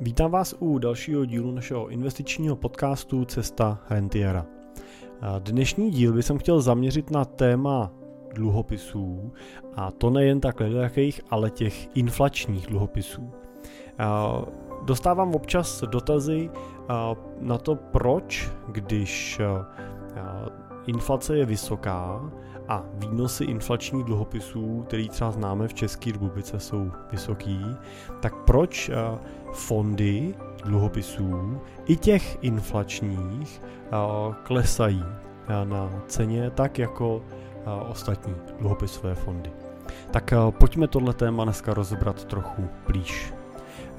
Vítám vás u dalšího dílu našeho investičního podcastu Cesta rentiera. Dnešní díl bych chtěl zaměřit na téma dluhopisů a to nejen tak jakých, ale těch inflačních dluhopisů. Dostávám občas dotazy na to, proč, když inflace je vysoká, a výnosy inflačních dluhopisů, který třeba známe v České republice, jsou vysoký, tak proč eh, fondy dluhopisů i těch inflačních eh, klesají eh, na ceně tak jako ostatní dluhopisové fondy. Tak pojďme tohle téma dneska rozebrat trochu blíž.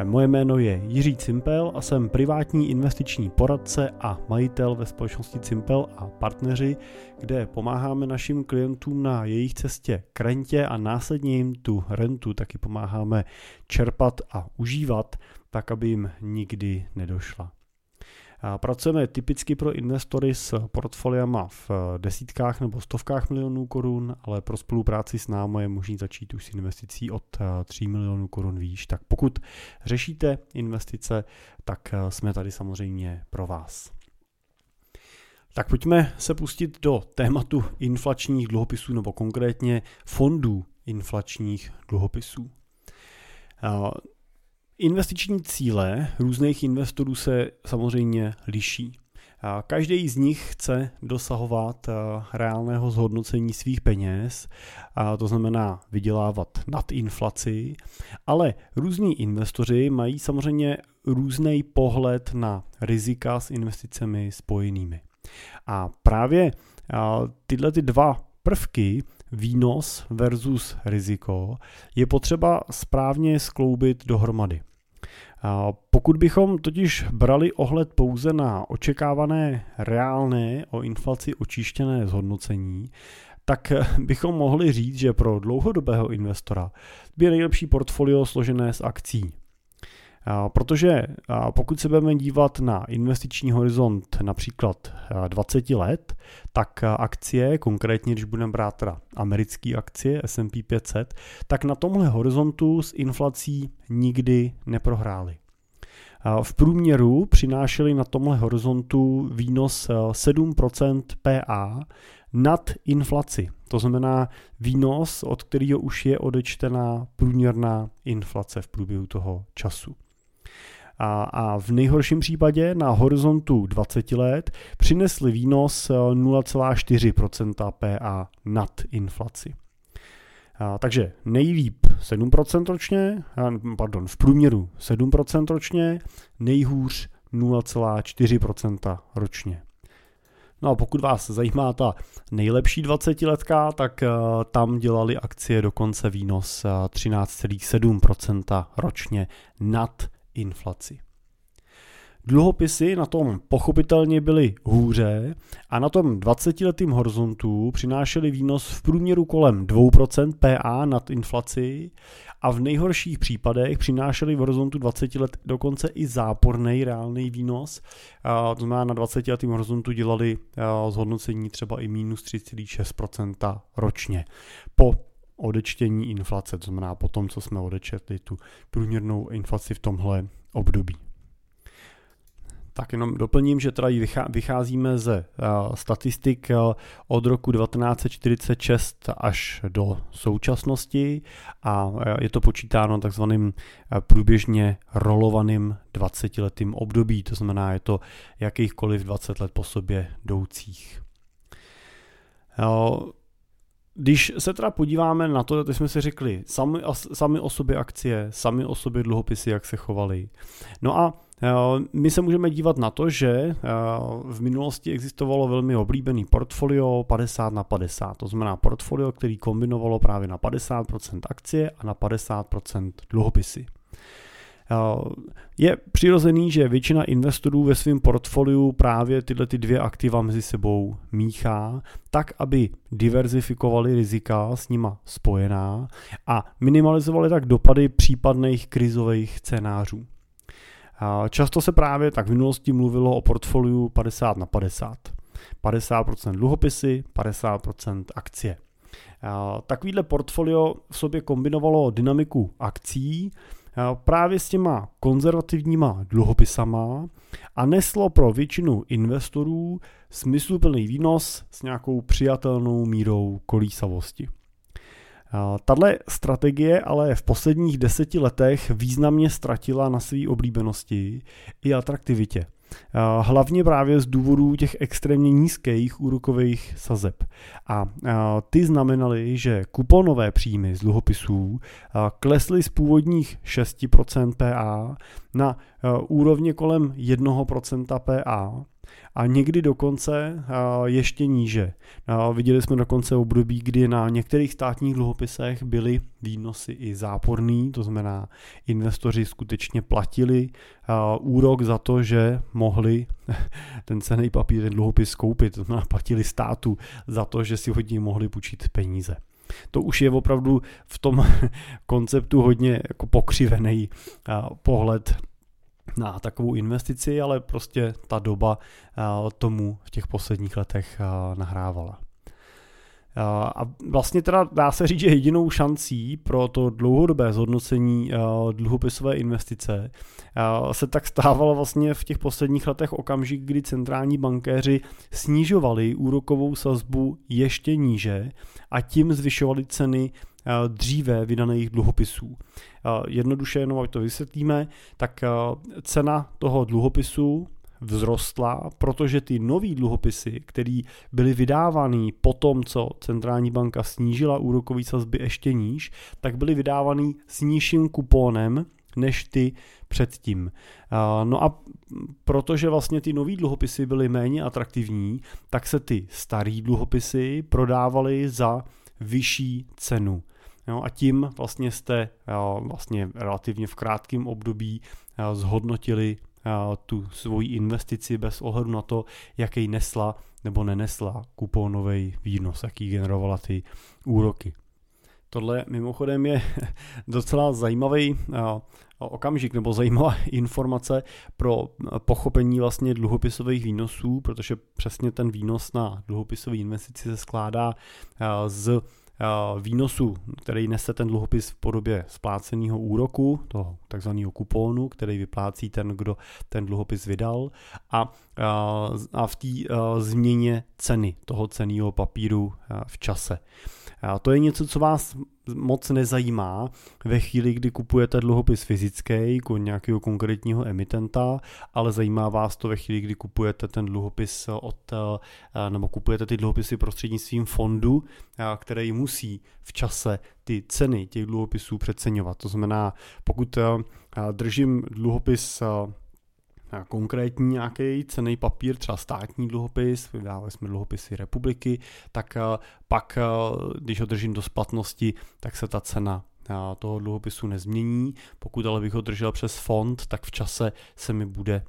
Moje jméno je Jiří Cimpel a jsem privátní investiční poradce a majitel ve společnosti Cimpel a partneři, kde pomáháme našim klientům na jejich cestě k rentě a následně jim tu rentu taky pomáháme čerpat a užívat, tak aby jim nikdy nedošla. Pracujeme typicky pro investory s portfoliama v eh, desítkách nebo stovkách milionů korun, ale pro spolupráci s námi je možný začít už s investicí od 3 eh, milionů korun výš. Tak pokud řešíte investice, tak eh, jsme tady samozřejmě pro vás. Tak pojďme se pustit do tématu inflačních dluhopisů nebo konkrétně fondů inflačních dluhopisů. Investiční cíle různých investorů se samozřejmě liší. Každý z nich chce dosahovat reálného zhodnocení svých peněz, to znamená vydělávat nad inflaci, ale různí investoři mají samozřejmě různý pohled na rizika s investicemi spojenými. A právě tyhle ty dva prvky výnos versus riziko je potřeba správně skloubit dohromady. Pokud bychom totiž brali ohled pouze na očekávané reálné o inflaci očištěné zhodnocení, tak bychom mohli říct, že pro dlouhodobého investora by nejlepší portfolio složené z akcí. Protože pokud se budeme dívat na investiční horizont například 20 let, tak akcie, konkrétně když budeme brát teda americké akcie S&P 500, tak na tomhle horizontu s inflací nikdy neprohrály. V průměru přinášeli na tomhle horizontu výnos 7% PA nad inflaci. To znamená výnos, od kterého už je odečtená průměrná inflace v průběhu toho času a, a v nejhorším případě na horizontu 20 let přinesli výnos 0,4% eh, PA nad inflaci. A, takže nejlíp 7% ročně, pardon, v průměru 7% ročně, nejhůř 0,4% ročně. No a pokud vás zajímá ta nejlepší 20 letka, tak uh, tam dělali akcie dokonce výnos uh, 13,7% ročně nad inflaci. Dluhopisy na tom pochopitelně byly hůře a na tom 20-letým horizontu přinášely výnos v průměru kolem 2% PA nad inflaci a v nejhorších případech přinášely v horizontu 20 let dokonce i záporný reálný výnos. To znamená, na 20 letým horizontu dělali zhodnocení třeba i minus 3,6% ročně. Po odečtění inflace, to znamená po tom, co jsme odečetli tu průměrnou inflaci v tomhle období. Tak jenom doplním, že teda vycházíme ze statistik od roku 1946 až do současnosti a je to počítáno takzvaným průběžně rolovaným 20-letým období, to znamená, je to jakýchkoliv 20 let po sobě jdoucích. Když se teda podíváme na to, teď jsme si řekli, sami, sami o sobě akcie, sami o sobě dluhopisy, jak se chovaly. No a e, my se můžeme dívat na to, že e, v minulosti existovalo velmi oblíbený portfolio 50 na 50. To znamená portfolio, který kombinovalo právě na 50% akcie a na 50% dluhopisy. Je přirozený, že většina investorů ve svém portfoliu právě tyhle ty dvě aktiva mezi sebou míchá, tak aby diverzifikovali rizika s nima spojená a minimalizovali tak dopady případných krizových scénářů. Často se právě tak v minulosti mluvilo o portfoliu 50 na 50. 50% dluhopisy, 50% akcie. Takovýhle portfolio v sobě kombinovalo dynamiku akcí, právě s těma konzervativníma dluhopisama a neslo pro většinu investorů smysluplný výnos s nějakou přijatelnou mírou kolísavosti. Tahle strategie ale v posledních deseti letech významně ztratila na své oblíbenosti i atraktivitě. Hlavně právě z důvodů těch extrémně nízkých úrokových sazeb. A ty znamenaly, že kuponové příjmy z dluhopisů klesly z původních 6% PA na úrovně kolem 1% PA a někdy dokonce ještě níže. Viděli jsme dokonce období, kdy na některých státních dluhopisech byly výnosy i záporný, to znamená investoři skutečně platili úrok za to, že mohli ten cený papír, ten dluhopis koupit, to znamená platili státu za to, že si hodně mohli půjčit peníze. To už je opravdu v tom konceptu hodně jako pokřivený pohled na takovou investici, ale prostě ta doba eh, tomu v těch posledních letech eh, nahrávala. Eh, a vlastně teda dá se říct, že jedinou šancí pro to dlouhodobé zhodnocení dluhopisové investice se tak stávalo vlastně v těch posledních letech okamžik, kdy centrální bankéři snižovali úrokovou sazbu ještě níže a tím zvyšovali ceny dříve vydaných dluhopisů. Eh, jednoduše jenom, ať to vysvětlíme, tak eh, cena toho dluhopisu vzrostla, protože ty nové dluhopisy, které byly vydávány po tom, co centrální banka snížila úrokový sazby ještě níž, tak byly vydávány s nižším kupónem než ty předtím. No a protože vlastně ty nové dluhopisy byly méně atraktivní, tak se ty staré dluhopisy prodávaly za vyšší cenu. Jo, a tím vlastně jste jo, vlastně relativně v krátkém období jo, zhodnotili jo, tu svoji investici bez ohledu na to, jaký nesla nebo nenesla kupónový výnos, jaký generovala ty úroky. Tohle mimochodem je docela zajímavý okamžik nebo zajímavá informace pro pochopení vlastně dluhopisových výnosů, protože přesně ten výnos na dluhopisové investici se skládá z Eh, výnosu, který nese ten dluhopis v podobě spláceného úroku, toho takzvaného kupónu, který vyplácí ten, kdo ten dluhopis vydal a, eh, a v té eh, změně ceny toho ceného papíru v čase. A to je něco, co vás moc nezajímá ve chvíli, kdy kupujete dluhopis fyzický u nějakého konkrétního emitenta, ale zajímá vás to ve chvíli, kdy kupujete ten dluhopis od, eh, nebo kupujete ty dluhopisy prostřednictvím fondu, eh, který musí v čase ty ceny těch dluhopisů přeceňovat. To znamená, pokud eh, držím dluhopis konkrétní nějaký cený papír, třeba státní dluhopis, vydávali jsme dluhopisy republiky, tak eh, pak, eh, když ho držím do splatnosti, tak se ta cena eh, toho dluhopisu nezmění. Pokud ale bych ho držel přes fond, tak v čase se mi bude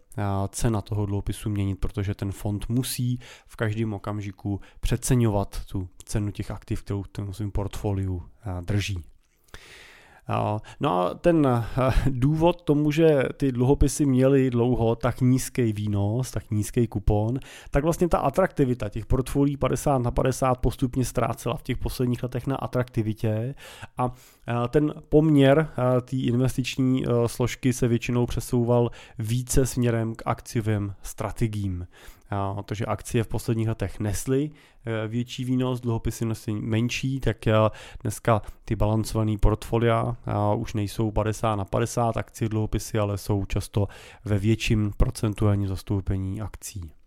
cena toho dluhopisu měnit, protože ten fond musí v každém okamžiku přeceňovat tu cenu těch aktiv, kterou v tom svém portfoliu drží. No a ten eh, důvod tomu, že ty dluhopisy měly dlouho tak nízký výnos, tak nízký kupon, tak vlastně ta atraktivita těch portfolií 50 na 50 postupně ztrácela v těch posledních letech na atraktivitě. A eh, ten poměr eh, té investiční složky se většinou přesouval více směrem k akciovým strategiím protože akcie v posledních letech nesly eh, větší výnos, dluhopisy nesly menší, tak eh, dneska ty balancované portfolia eh, už nejsou 50 na 50 akcie dluhopisy, ale jsou často ve větším procentuálním zastoupení akcí.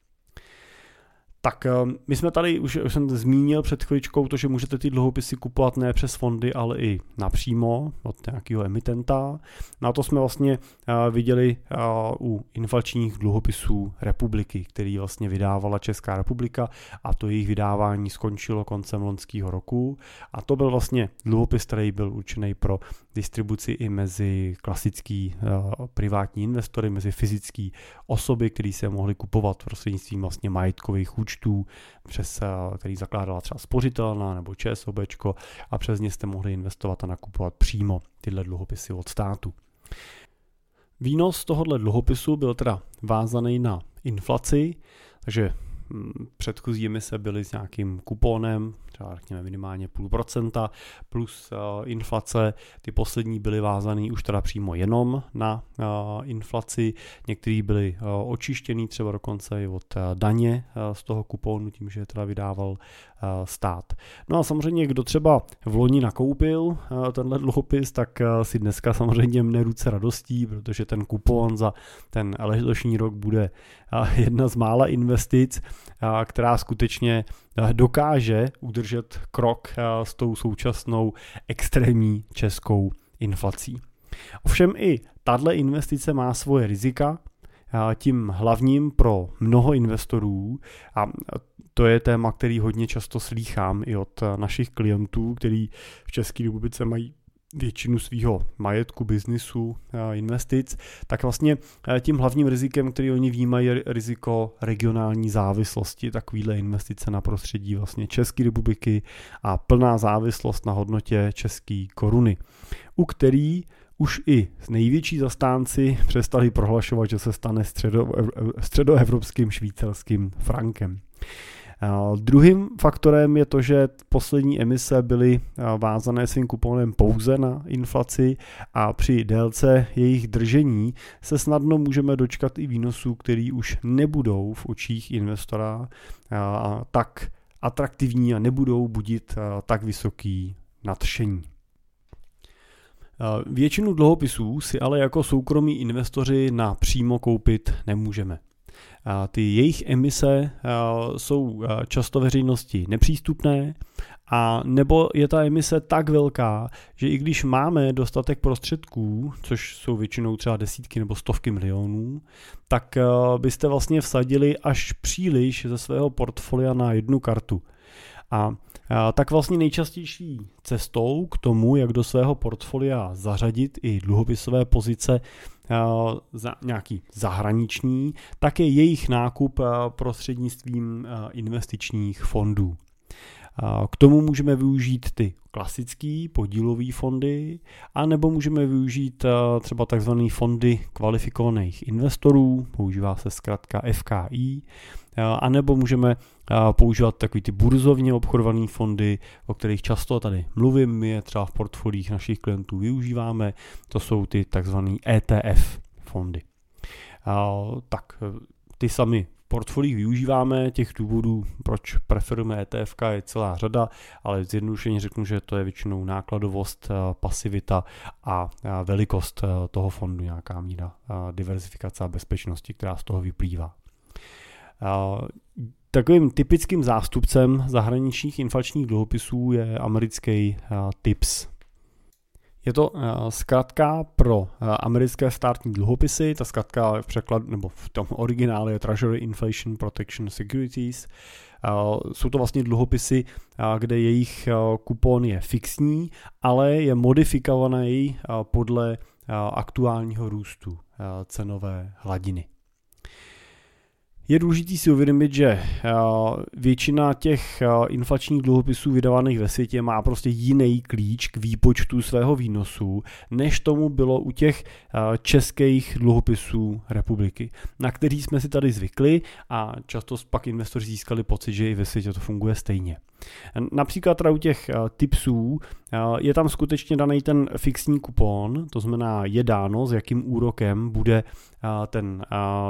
Tak eh, my jsme tady, už, už jsem zmínil před chviličkou to, že můžete ty dluhopisy kupovat ne přes fondy, ale i napřímo od nějakého emitenta. Na to jsme vlastně uh, viděli uh, u inflačních dluhopisů republiky, který vlastně vydávala Česká republika a to jejich vydávání skončilo koncem loňského roku. A to byl vlastně dluhopis, který byl určený pro distribuci i mezi klasický uh, privátní investory, mezi fyzické osoby, které se mohly kupovat prostřednictvím vlastně majetkových účtů přes, eh, který zakládala třeba spořitelná nebo ČSOB a přes ně jste mohli investovat a nakupovat přímo tyhle dluhopisy od státu. Výnos tohohle dluhopisu byl teda vázaný na inflaci, takže předchozí emise byly s nějakým kuponem, třeba řekněme minimálně půl procenta, plus uh, inflace. Ty poslední byly vázané už teda přímo jenom na uh, inflaci, některý byly uh, očištěný třeba dokonce i od daně z toho kuponu, tím, že teda vydával stát. No a samozřejmě, kdo třeba v loni nakoupil uh, tenhle dluhopis, tak uh, si dneska samozřejmě mne ruce radostí, protože ten kupon za ten letošní rok bude jedna z mála investic, která skutečně dokáže udržet krok s tou současnou extrémní českou inflací. Ovšem i tahle investice má svoje rizika, tím hlavním pro mnoho investorů, a to je téma, který hodně často slýchám i od našich klientů, který v České republice mají většinu svého majetku, biznisu, investic, tak vlastně tím hlavním rizikem, který oni vnímají, je riziko regionální závislosti, takovýhle investice na prostředí vlastně České republiky a plná závislost na hodnotě české koruny, u který už i největší zastánci přestali prohlašovat, že se stane středo, středoevropským švýcarským frankem. Druhým faktorem je to, že poslední emise byly vázané svým kuponem pouze na inflaci a při délce jejich držení se snadno můžeme dočkat i výnosů, který už nebudou v očích investora tak atraktivní a nebudou budit tak vysoký nadšení. Většinu dluhopisů si ale jako soukromí investoři na přímo koupit nemůžeme. Ty jejich emise jsou často veřejnosti nepřístupné a nebo je ta emise tak velká, že i když máme dostatek prostředků, což jsou většinou třeba desítky nebo stovky milionů, tak byste vlastně vsadili až příliš ze svého portfolia na jednu kartu. A tak vlastně nejčastější cestou k tomu, jak do svého portfolia zařadit i dluhopisové pozice za nějaký zahraniční, tak je jejich nákup prostřednictvím investičních fondů. K tomu můžeme využít ty klasické podílové fondy, anebo můžeme využít třeba tzv. fondy kvalifikovaných investorů, používá se zkrátka FKI, anebo můžeme používat takový ty burzovně obchodované fondy, o kterých často tady mluvím, my je třeba v portfolích našich klientů využíváme, to jsou ty takzvané ETF fondy. Tak ty sami portfolích využíváme, těch důvodů, proč preferujeme ETF, je celá řada, ale zjednodušeně řeknu, že to je většinou nákladovost, pasivita a velikost toho fondu, nějaká míra diversifikace a bezpečnosti, která z toho vyplývá. Takovým typickým zástupcem zahraničních inflačních dluhopisů je americký TIPS. Je to zkratka pro americké státní dluhopisy, ta zkratka v překlad, nebo v tom originálu je Treasury Inflation Protection Securities. Jsou to vlastně dluhopisy, kde jejich kupon je fixní, ale je modifikovaný podle aktuálního růstu cenové hladiny. Je důležité si uvědomit, že eh, většina těch eh, inflačních dluhopisů vydávaných ve světě má prostě jiný klíč k výpočtu svého výnosu, než tomu bylo u těch eh, českých dluhopisů republiky, na který jsme si tady zvykli a často pak investoři získali pocit, že i ve světě to funguje stejně. Například u těch tipsů je tam skutečně daný ten fixní kupon, to znamená je dáno, s jakým úrokem bude ten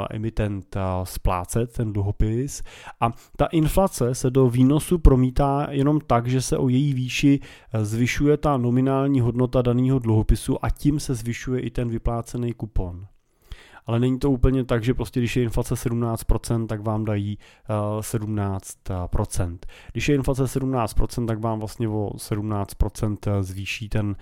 emitent splácet, ten dluhopis. A ta inflace se do výnosu promítá jenom tak, že se o její výši zvyšuje ta nominální hodnota daného dluhopisu a tím se zvyšuje i ten vyplácený kupon ale není to úplně tak, že prostě když je inflace 17%, tak vám dají uh, 17%. Když je inflace 17%, tak vám vlastně o 17% zvýší ten uh,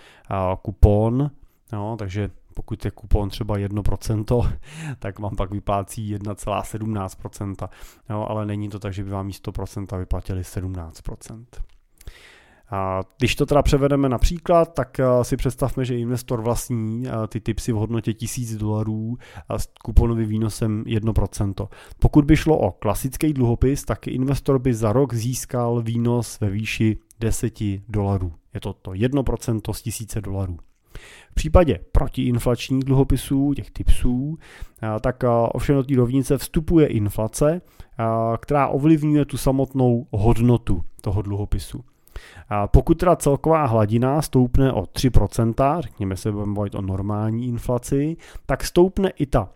kupon, no, takže pokud je kupon třeba 1%, tak vám pak vyplácí 1,17%, no, ale není to tak, že by vám místo procenta vyplatili 17%. A když to teda převedeme například, tak eh, si představme, že investor vlastní eh, ty tipsy v hodnotě 1000 dolarů s kuponovým výnosem 1%. Pokud by šlo o klasický dluhopis, tak investor by za rok získal výnos ve výši 10 dolarů. Je to to 1% z 1000 dolarů. V případě protiinflačních dluhopisů, těch typsů, tak ovšem do té rovnice vstupuje inflace, která ovlivňuje tu samotnou hodnotu toho dluhopisu. Pokud teda celková hladina stoupne o 3%, řekněme se budeme bavit o normální inflaci, tak stoupne i ta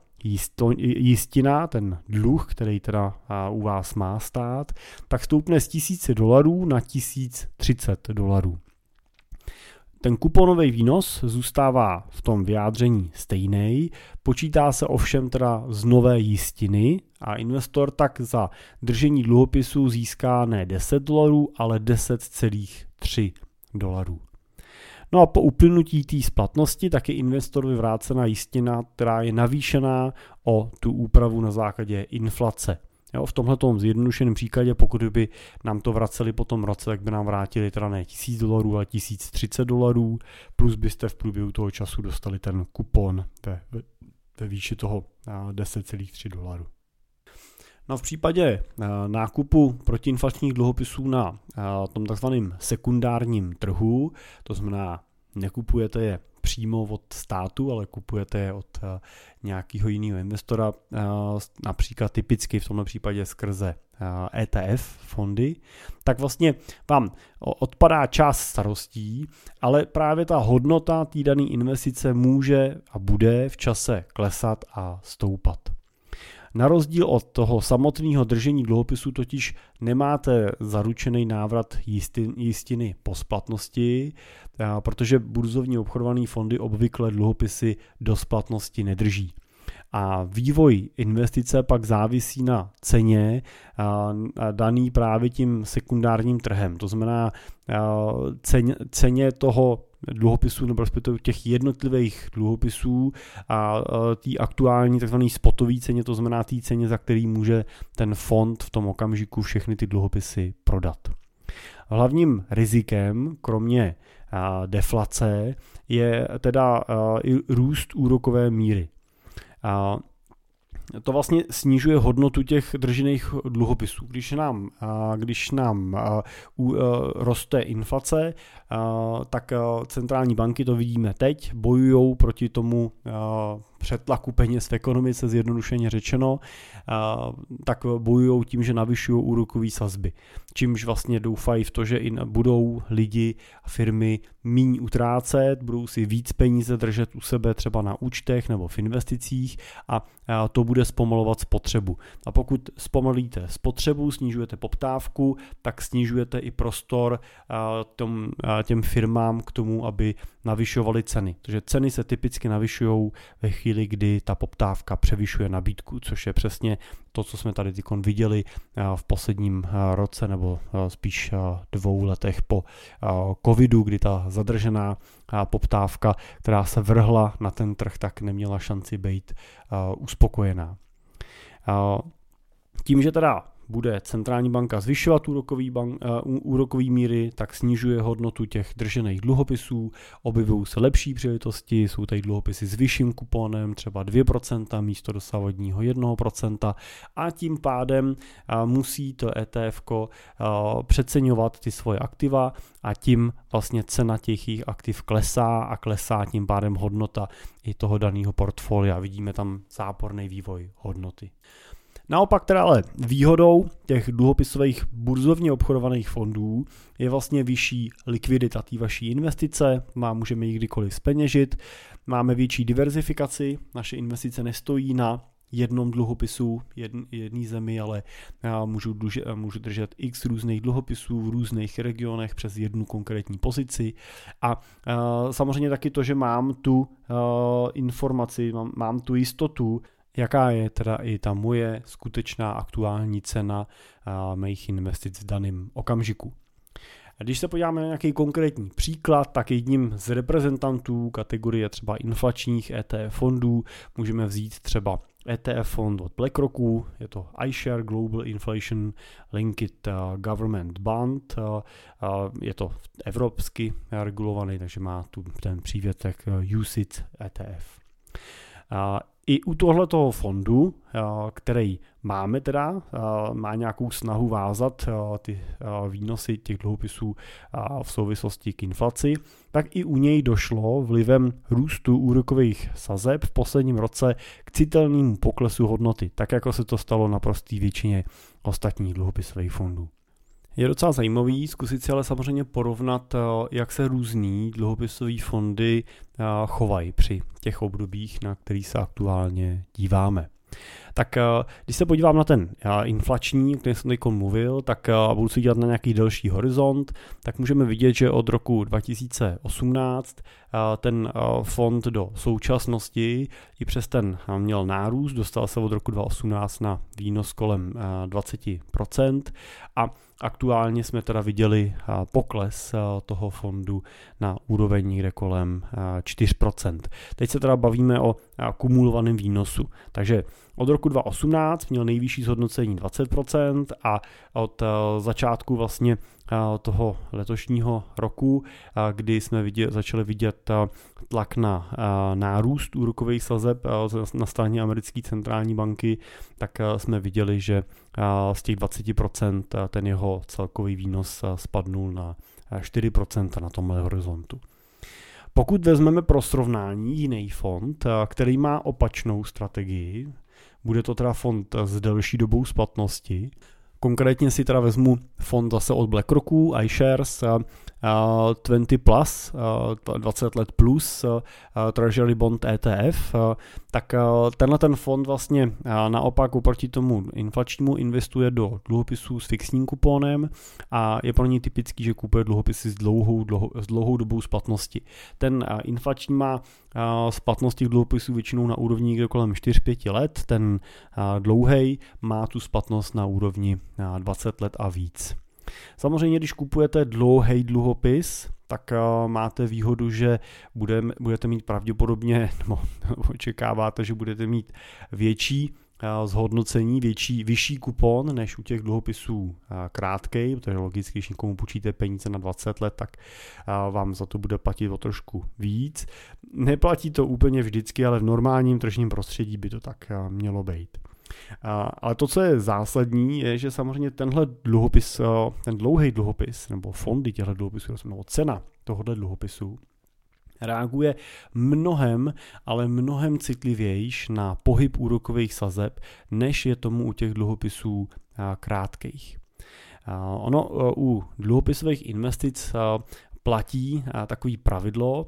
jistina, ten dluh, který teda u vás má stát, tak stoupne z 1000 dolarů na 1030 dolarů. Ten kuponový výnos zůstává v tom vyjádření stejný, počítá se ovšem teda z nové jistiny a investor tak za držení dluhopisu získá ne 10 dolarů, ale 10,3 dolarů. No a po uplynutí té splatnosti tak je investorovi vrácena jistina, která je navýšená o tu úpravu na základě inflace. Jo, v tomhle zjednodušeném příkladě, pokud by nám to vraceli po tom roce, tak by nám vrátili teda ne 1000 dolarů, ale 1030 dolarů, plus byste v průběhu toho času dostali ten kupon ve, ve výši toho 10,3 dolarů. No v případě nákupu protiinflačních dluhopisů na tom takzvaném sekundárním trhu, to znamená nekupujete je přímo od státu, ale kupujete je od uh, nějakého jiného investora, uh, například typicky v tomto případě skrze uh, eh, ETF fondy, tak vlastně vám odpadá část starostí, ale právě ta hodnota té dané investice může a bude v čase klesat a stoupat. Na rozdíl od toho samotného držení dluhopisu totiž nemáte zaručený návrat jistiny po splatnosti, protože burzovní obchodované fondy obvykle dluhopisy do splatnosti nedrží. A vývoj investice pak závisí na ceně daný právě tím sekundárním trhem. To znamená ceně toho dluhopisů nebo respektive těch jednotlivých dluhopisů a té aktuální tzv. spotový ceně, to znamená té ceně, za který může ten fond v tom okamžiku všechny ty dluhopisy prodat. Hlavním rizikem, kromě deflace, je teda i růst úrokové míry to vlastně snižuje hodnotu těch držených dluhopisů. Když nám, když nám roste inflace, tak centrální banky, to vidíme teď, bojují proti tomu přetlaku peněz v ekonomice, zjednodušeně řečeno, tak bojují tím, že navyšují úrokové sazby. Čímž vlastně doufají v to, že i budou lidi a firmy míň utrácet, budou si víc peníze držet u sebe třeba na účtech nebo v investicích a to bude zpomalovat spotřebu. A pokud zpomalíte spotřebu, snižujete poptávku, tak snižujete i prostor tom, těm firmám k tomu, aby navyšovali ceny. Takže ceny se typicky navyšují ve chvíli, kdy ta poptávka převyšuje nabídku, což je přesně to, co jsme tady tykon viděli v posledním roce nebo spíš dvou letech po covidu, kdy ta zadržená poptávka, která se vrhla na ten trh, tak neměla šanci být uspokojená. Tím, že teda bude centrální banka zvyšovat úrokový, bank, uh, úrokový míry, tak snižuje hodnotu těch držených dluhopisů, objevují se lepší příležitosti, jsou tady dluhopisy s vyšším kuponem, třeba 2% místo dosavadního 1% a tím pádem uh, musí to ETF uh, přeceňovat ty svoje aktiva a tím vlastně cena těch jejich aktiv klesá a klesá tím pádem hodnota i toho daného portfolia. Vidíme tam záporný vývoj hodnoty. Naopak teda ale výhodou těch dluhopisových burzovně obchodovaných fondů je vlastně vyšší likvidita té vaší investice, má, můžeme ji kdykoliv speněžit, máme větší diverzifikaci, naše investice nestojí na jednom dluhopisu, jedn, jedné zemi, ale já můžu, duže, můžu držet x různých dluhopisů v různých regionech přes jednu konkrétní pozici. A uh, samozřejmě taky to, že mám tu uh, informaci, mám, mám tu jistotu, jaká je teda i ta moje skutečná aktuální cena mých investic v daném okamžiku. Když se podíváme na nějaký konkrétní příklad, tak jedním z reprezentantů kategorie třeba inflačních ETF fondů můžeme vzít třeba ETF fond od BlackRocku, je to iShare Global Inflation Linked Government Bond, je to evropsky regulovaný, takže má tu ten přívětek UCIT ETF. I u tohletoho fondu, který máme teda, má nějakou snahu vázat ty výnosy těch dluhopisů v souvislosti k inflaci, tak i u něj došlo vlivem růstu úrokových sazeb v posledním roce k citelnému poklesu hodnoty, tak jako se to stalo na prostý většině ostatních dluhopisových fondů. Je docela zajímavý zkusit si ale samozřejmě porovnat, jak se různý dluhopisové fondy chovají při těch obdobích, na který se aktuálně díváme. Tak eh, když se podívám na ten eh, inflační, o kterém jsem teď mluvil, tak eh, a budu si dělat na nějaký delší horizont, tak můžeme vidět, že od roku 2018 ten fond do současnosti i přes ten měl nárůst, dostal se od roku 2018 na výnos kolem 20% a aktuálně jsme teda viděli pokles toho fondu na úroveň někde kolem 4%. Teď se teda bavíme o kumulovaném výnosu. Takže od roku 2018 měl nejvyšší zhodnocení 20% a od eh, začátku vlastně eh, toho letošního roku, eh, kdy jsme vidět, začali vidět tlak na nárůst úrokových sazeb na straně americké centrální banky, tak jsme viděli, že z těch 20% ten jeho celkový výnos spadnul na 4% na tomhle horizontu. Pokud vezmeme pro srovnání jiný fond, který má opačnou strategii, bude to teda fond s delší dobou splatnosti. Konkrétně si teda vezmu fond zase od BlackRocku, iShares, 20 plus, 20 let plus, Treasury Bond ETF, tak tenhle ten fond vlastně naopak oproti tomu inflačnímu investuje do dluhopisů s fixním kuponem a je pro ní typický, že kupuje dluhopisy s dlouhou, dlouhou, s dlouhou dobou splatnosti. Ten inflační má splatnosti dluhopisů většinou na úrovni někde kolem 4-5 let, ten dlouhý má tu splatnost na úrovni 20 let a víc. Samozřejmě, když kupujete dlouhý dluhopis, tak uh, máte výhodu, že bude, budete mít pravděpodobně, nebo očekáváte, že budete mít větší uh, zhodnocení, větší, vyšší kupon než u těch dluhopisů uh, krátkej, protože logicky, když někomu půjčíte peníze na 20 let, tak vám za to bude platit o trošku víc. Neplatí to úplně vždycky, ale v normálním tržním prostředí by to tak mělo být. Ale to, co je zásadní, je, že samozřejmě tenhle dluhopis, ten dlouhý dluhopis, nebo fondy těchto dluhopisů, nebo cena tohohle dluhopisu, reaguje mnohem, ale mnohem citlivějš na pohyb úrokových sazeb, než je tomu u těch dluhopisů krátkých. Ono u dluhopisových investic platí takový pravidlo,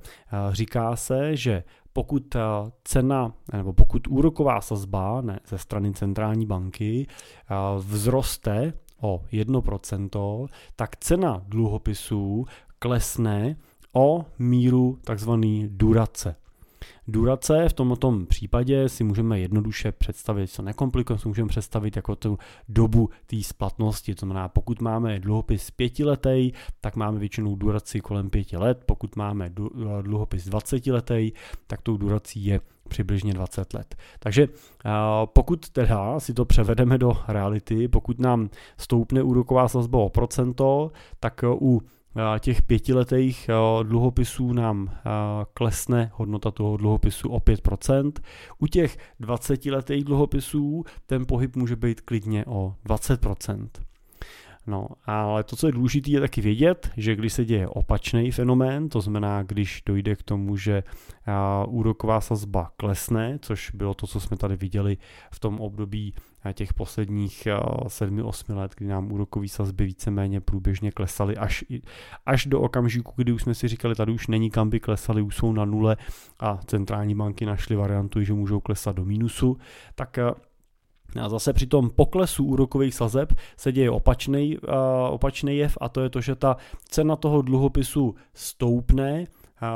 říká se, že pokud eh, cena nebo pokud úroková sazba ne, ze strany centrální banky eh, vzroste o 1%, tak cena dluhopisů klesne o míru takzvaný durace. Durace v tomto případě si můžeme jednoduše představit, co nekomplikujeme, si můžeme představit jako tu dobu té splatnosti. To znamená, pokud máme dluhopis pětiletý, tak máme většinou duraci kolem pěti let, pokud máme dluhopis 20 letý, tak tou durací je přibližně 20 let. Takže pokud teda si to převedeme do reality, pokud nám stoupne úroková sazba o procento, tak u těch pětiletých dluhopisů nám klesne hodnota toho dluhopisu o 5%. U těch 20-letých dluhopisů ten pohyb může být klidně o 20%. No, ale to, co je důležité, je taky vědět, že když se děje opačný fenomén, to znamená, když dojde k tomu, že úroková sazba klesne, což bylo to, co jsme tady viděli v tom období těch posledních 7-8 let, kdy nám úrokové sazby víceméně průběžně klesaly až, až do okamžiku, kdy už jsme si říkali, tady už není kam by klesaly, už jsou na nule a centrální banky našly variantu, že můžou klesat do mínusu, tak a zase při tom poklesu úrokových sazeb se děje opačný, uh, opačný jev a to je to, že ta cena toho dluhopisu stoupne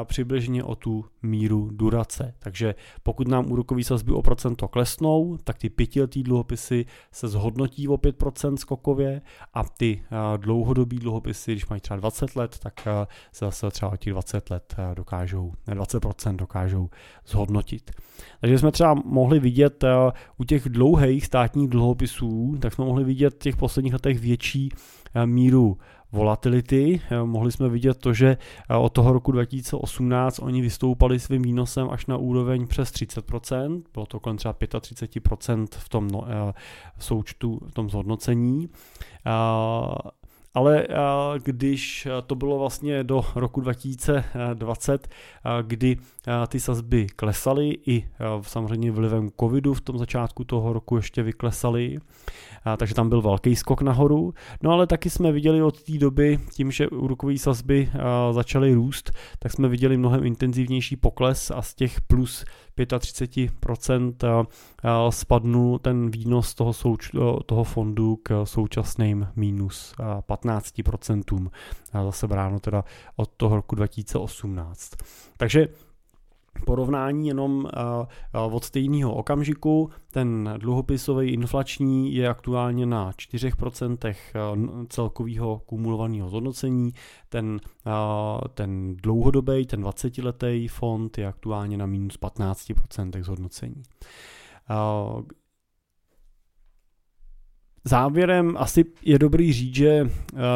přibližně o tu míru durace. Takže pokud nám úrokové sazby o procento klesnou, tak ty pětiletý dluhopisy se zhodnotí o 5% skokově a ty dlouhodobý dluhopisy, když mají třeba 20 let, tak se zase třeba o těch 20 let dokážou, ne 20% dokážou zhodnotit. Takže jsme třeba mohli vidět u těch dlouhých státních dluhopisů, tak jsme mohli vidět v těch posledních letech větší míru volatility. Mohli jsme vidět to, že od toho roku 2018 oni vystoupali svým výnosem až na úroveň přes 30%, bylo to kolem třeba 35% v tom no, součtu, v tom zhodnocení. Ale když to bylo vlastně do roku 2020, kdy ty sazby klesaly i samozřejmě vlivem covidu v tom začátku toho roku ještě vyklesaly, takže tam byl velký skok nahoru. No ale taky jsme viděli od té doby, tím, že úrokové sazby začaly růst, tak jsme viděli mnohem intenzivnější pokles a z těch plus 35% spadnul ten výnos toho, souč, toho fondu k současným minus 15%, zase bráno teda od toho roku 2018. Takže porovnání jenom od stejného okamžiku. Ten dluhopisový inflační je aktuálně na 4% celkového kumulovaného zhodnocení. Ten, ten dlouhodobý, ten 20-letý fond je aktuálně na minus 15% zhodnocení. Závěrem asi je dobrý říct, že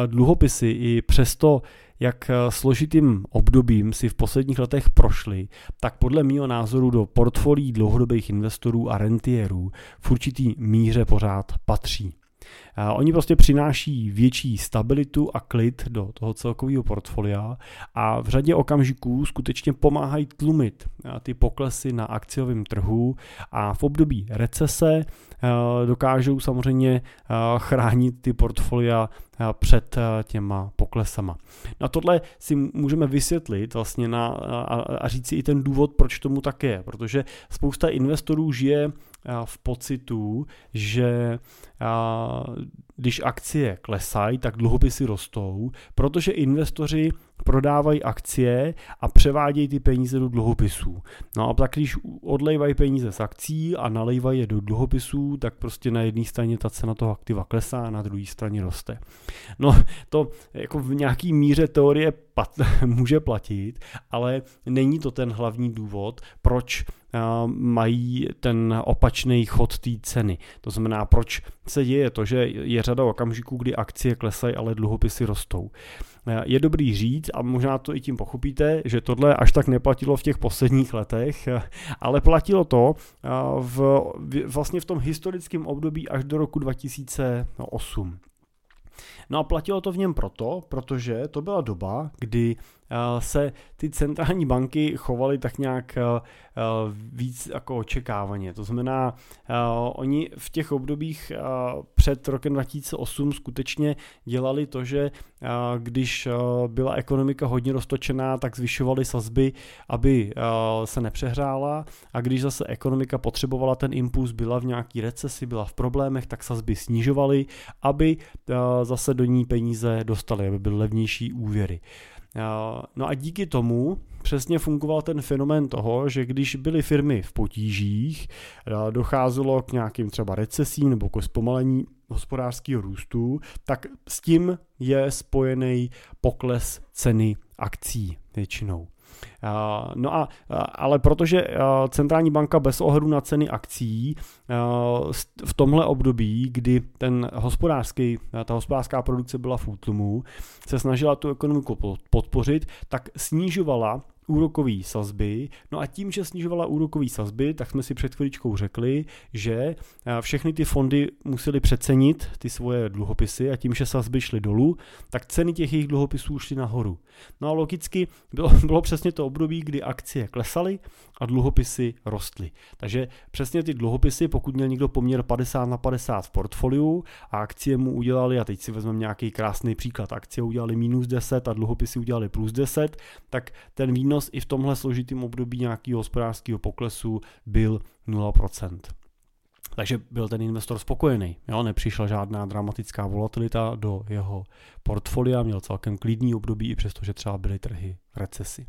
dluhopisy i přesto jak eh, složitým obdobím si v posledních letech prošli, tak podle mého názoru do portfolií dlouhodobých investorů a rentierů v určitý míře pořád patří. Oni prostě přináší větší stabilitu a klid do toho celkového portfolia a v řadě okamžiků skutečně pomáhají tlumit ty poklesy na akciovém trhu a v období recese dokážou samozřejmě chránit ty portfolia před těma poklesama. Na tohle si můžeme vysvětlit vlastně na, a, a říct si i ten důvod, proč tomu tak je, protože spousta investorů žije v pocitu, že když akcie klesají, tak dluhopisy rostou, protože investoři prodávají akcie a převádějí ty peníze do dluhopisů. No a tak když odlejvají peníze z akcí a nalejvají je do dluhopisů, tak prostě na jedné straně ta cena toho aktiva klesá a na druhé straně roste. No to jako v nějaký míře teorie pat, může platit, ale není to ten hlavní důvod, proč mají ten opačný chod té ceny. To znamená, proč se děje to, že je řada okamžiků, kdy akcie klesají, ale dluhopisy rostou. Je dobrý říct, a možná to i tím pochopíte, že tohle až tak neplatilo v těch posledních letech, ale platilo to v, vlastně v tom historickém období až do roku 2008. No a platilo to v něm proto, protože to byla doba, kdy se ty centrální banky chovaly tak nějak víc jako očekávaně. To znamená, oni v těch obdobích před rokem 2008 skutečně dělali to, že když byla ekonomika hodně roztočená, tak zvyšovali sazby, aby se nepřehrála a když zase ekonomika potřebovala ten impuls, byla v nějaký recesi, byla v problémech, tak sazby snižovali, aby zase do ní peníze dostali, aby byly levnější úvěry. No a díky tomu přesně fungoval ten fenomén toho, že když byly firmy v potížích, docházelo k nějakým třeba recesím nebo k zpomalení hospodářského růstu, tak s tím je spojený pokles ceny akcí většinou. No a, ale protože centrální banka bez ohledu na ceny akcí v tomhle období, kdy ten hospodářský, ta hospodářská produkce byla v útlumu, se snažila tu ekonomiku podpořit, tak snižovala úrokové sazby. No a tím, že snižovala úrokové sazby, tak jsme si před chvíličkou řekli, že eh, všechny ty fondy museli přecenit ty svoje dluhopisy a tím, že sazby šly dolů, tak ceny těch jejich dluhopisů šly nahoru. No a logicky bylo, bylo přesně to období, kdy akcie klesaly a dluhopisy rostly. Takže přesně ty dluhopisy, pokud měl někdo poměr 50 na 50 v portfoliu a akcie mu udělali, a teď si vezmeme nějaký krásný příklad, akcie udělali minus 10 a dluhopisy udělali plus 10, tak ten výnos i v tomhle složitém období nějakého hospodářského poklesu byl 0%. Takže byl ten investor spokojený. Jo? Nepřišla žádná dramatická volatilita do jeho portfolia, měl celkem klidný období, i přestože třeba byly trhy v recesi.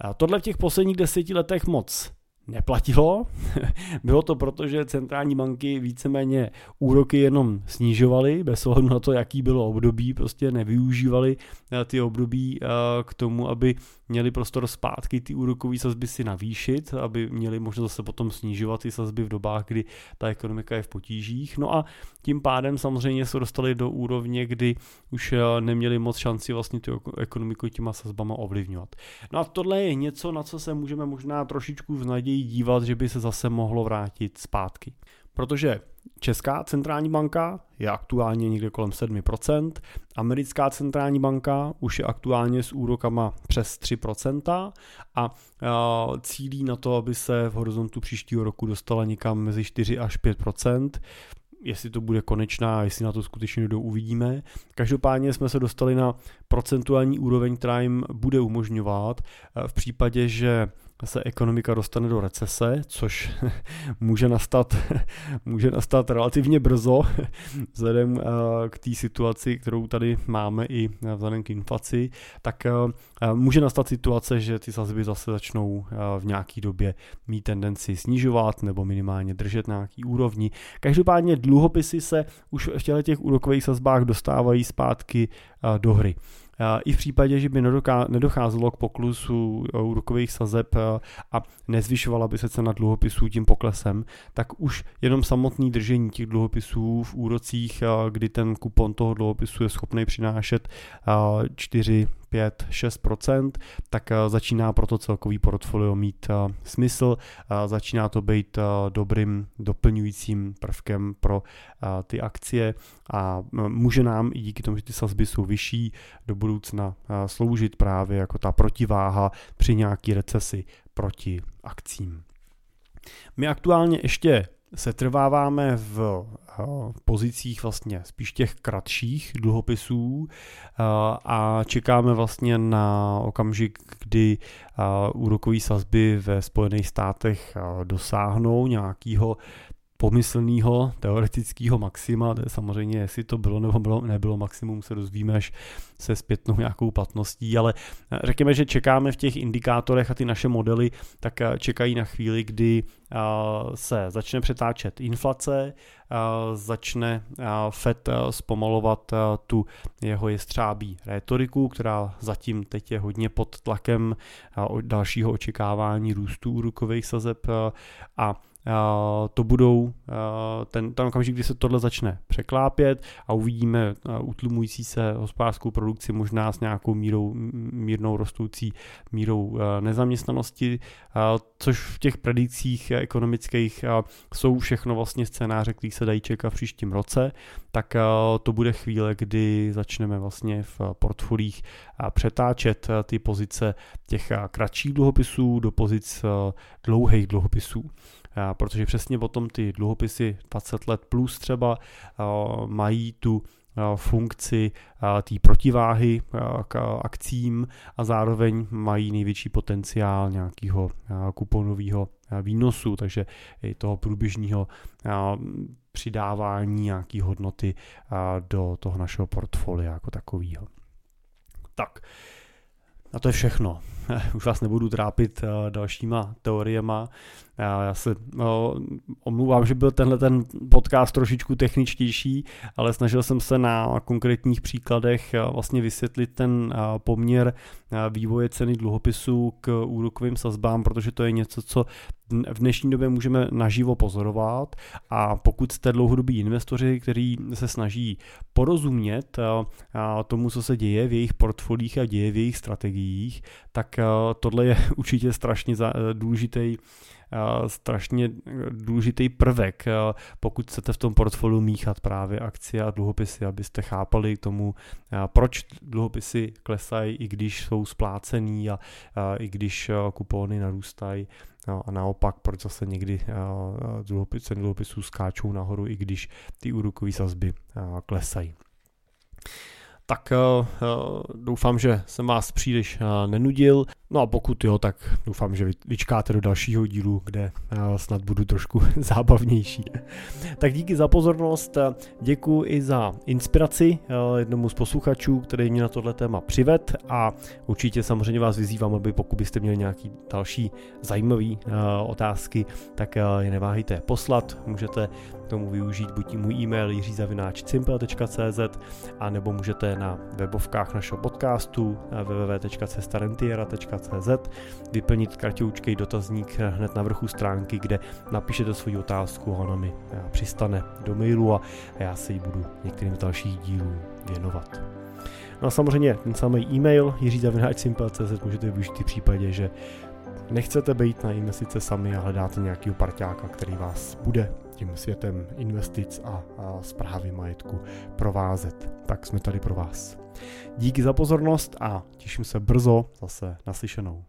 A tohle v těch posledních deseti letech moc neplatilo. Bylo to proto, že centrální banky víceméně úroky jenom snižovaly, bez ohledu na to, jaký bylo období, prostě nevyužívali eh, ty období eh, k tomu, aby měli prostor zpátky ty úrokové sazby si navýšit, aby měli možnost zase potom snižovat ty sazby v dobách, kdy ta ekonomika je v potížích. No a tím pádem samozřejmě se dostali do úrovně, kdy už eh, neměli moc šanci vlastně tu ekonomiku těma sazbama ovlivňovat. No a tohle je něco, na co se můžeme možná trošičku v naději dívat, že by se zase mohlo vrátit zpátky. Protože Česká centrální banka je aktuálně někde kolem 7%, americká centrální banka už je aktuálně s úrokama přes 3% a cílí na to, aby se v horizontu příštího roku dostala někam mezi 4 až 5% jestli to bude konečná, jestli na to skutečně jdou, uvidíme. Každopádně jsme se dostali na procentuální úroveň, která jim bude umožňovat v případě, že se ekonomika dostane do recese, což může nastat, může nastat relativně brzo, vzhledem eh, k té situaci, kterou tady máme i vzhledem k inflaci, tak eh, může nastat situace, že ty sazby zase začnou eh, v nějaké době mít tendenci snižovat nebo minimálně držet na nějaký úrovni. Každopádně dluhopisy se už v těch úrokových sazbách dostávají zpátky do hry. I v případě, že by nedocházelo k poklusu e, úrokových sazeb e, a nezvyšovala by se cena dluhopisů tím poklesem, tak už jenom samotný držení těch dluhopisů v úrocích, e, kdy ten kupon toho dluhopisu je schopný přinášet 4 5, 6%, tak eh, začíná proto celkový portfolio mít eh, smysl, eh, začíná to být dobrým doplňujícím prvkem pro ty akcie a může nám i díky tomu, že ty sazby jsou vyšší, do budoucna sloužit právě jako ta protiváha při nějaký recesi proti akcím. My aktuálně ještě setrváváme v pozicích vlastně spíš těch kratších dluhopisů a čekáme vlastně na okamžik, kdy úrokové sazby ve Spojených státech dosáhnou nějakého pomyslného teoretického maxima, to je samozřejmě, jestli to bylo nebo bylo, nebylo maximum, se dozvíme až se zpětnou nějakou platností, ale eh, řekněme, že čekáme v těch indikátorech a ty naše modely tak eh, čekají na chvíli, kdy eh, se začne přetáčet inflace, začne Fed zpomalovat tu jeho jestřábí rétoriku, která zatím teď je hodně pod tlakem dalšího očekávání růstu úrokových sazeb a to budou ten, ten okamžik, kdy se tohle začne překlápět a uvidíme utlumující se hospodářskou produkci možná s nějakou mírou, mírnou rostoucí mírou nezaměstnanosti, což v těch predikcích ekonomických jsou všechno vlastně scénáře, které se dají čekat v příštím roce, tak to bude chvíle, kdy začneme vlastně v portfolích přetáčet ty pozice těch kratších dluhopisů do pozic dlouhých dluhopisů protože přesně potom ty dluhopisy 20 let plus třeba mají tu funkci té protiváhy k akcím a zároveň mají největší potenciál nějakého kuponového výnosu, takže i toho průběžného přidávání nějaké hodnoty do toho našeho portfolia jako takového. Tak, a to je všechno. Už vás nebudu trápit dalšíma teoriema. Já se no, omlouvám, že byl tenhle ten podcast trošičku techničtější, ale snažil jsem se na konkrétních příkladech vlastně vysvětlit ten poměr vývoje ceny dluhopisů k úrokovým sazbám, protože to je něco, co v dnešní době můžeme naživo pozorovat. A pokud jste dlouhodobí investoři, kteří se snaží porozumět tomu, co se děje v jejich portfolích a děje v jejich strategiích, tak tohle je určitě strašně důležitý strašně důležitý prvek, pokud chcete v tom portfoliu míchat právě akcie a dluhopisy, abyste chápali tomu, proč dluhopisy klesají, i když jsou splácený a i když kupóny narůstají. No a naopak, proč zase někdy ceny dluhopisů skáčou nahoru, i když ty úrokové sazby klesají tak doufám, že jsem vás příliš nenudil. No a pokud jo, tak doufám, že vyčkáte do dalšího dílu, kde uh, snad budu trošku zábavnější. tak díky za pozornost, děkuji i za inspiraci uh, jednomu z posluchačů, který mě na tohle téma přived a určitě samozřejmě vás vyzývám, aby pokud byste měli nějaký další zajímavý uh, otázky, tak je neváhejte poslat, můžete tomu využít buď můj e-mail jiřizavináčsimple.cz a nebo můžete na webovkách našeho podcastu www.cestarentiera.cz vyplnit kartěučkej dotazník hned na vrchu stránky, kde napíšete svou otázku a ona mi přistane do mailu a já se jí budu některým dalších dílů věnovat. No a samozřejmě ten samý e-mail jiřizavináčsimple.cz můžete využít v případě, že nechcete být na investice sami a hledáte nějakého parťáka, který vás bude tím světem investic a, zprávy majetku provázet. Tak jsme tady pro vás. Díky za pozornost a těším se brzo zase naslyšenou.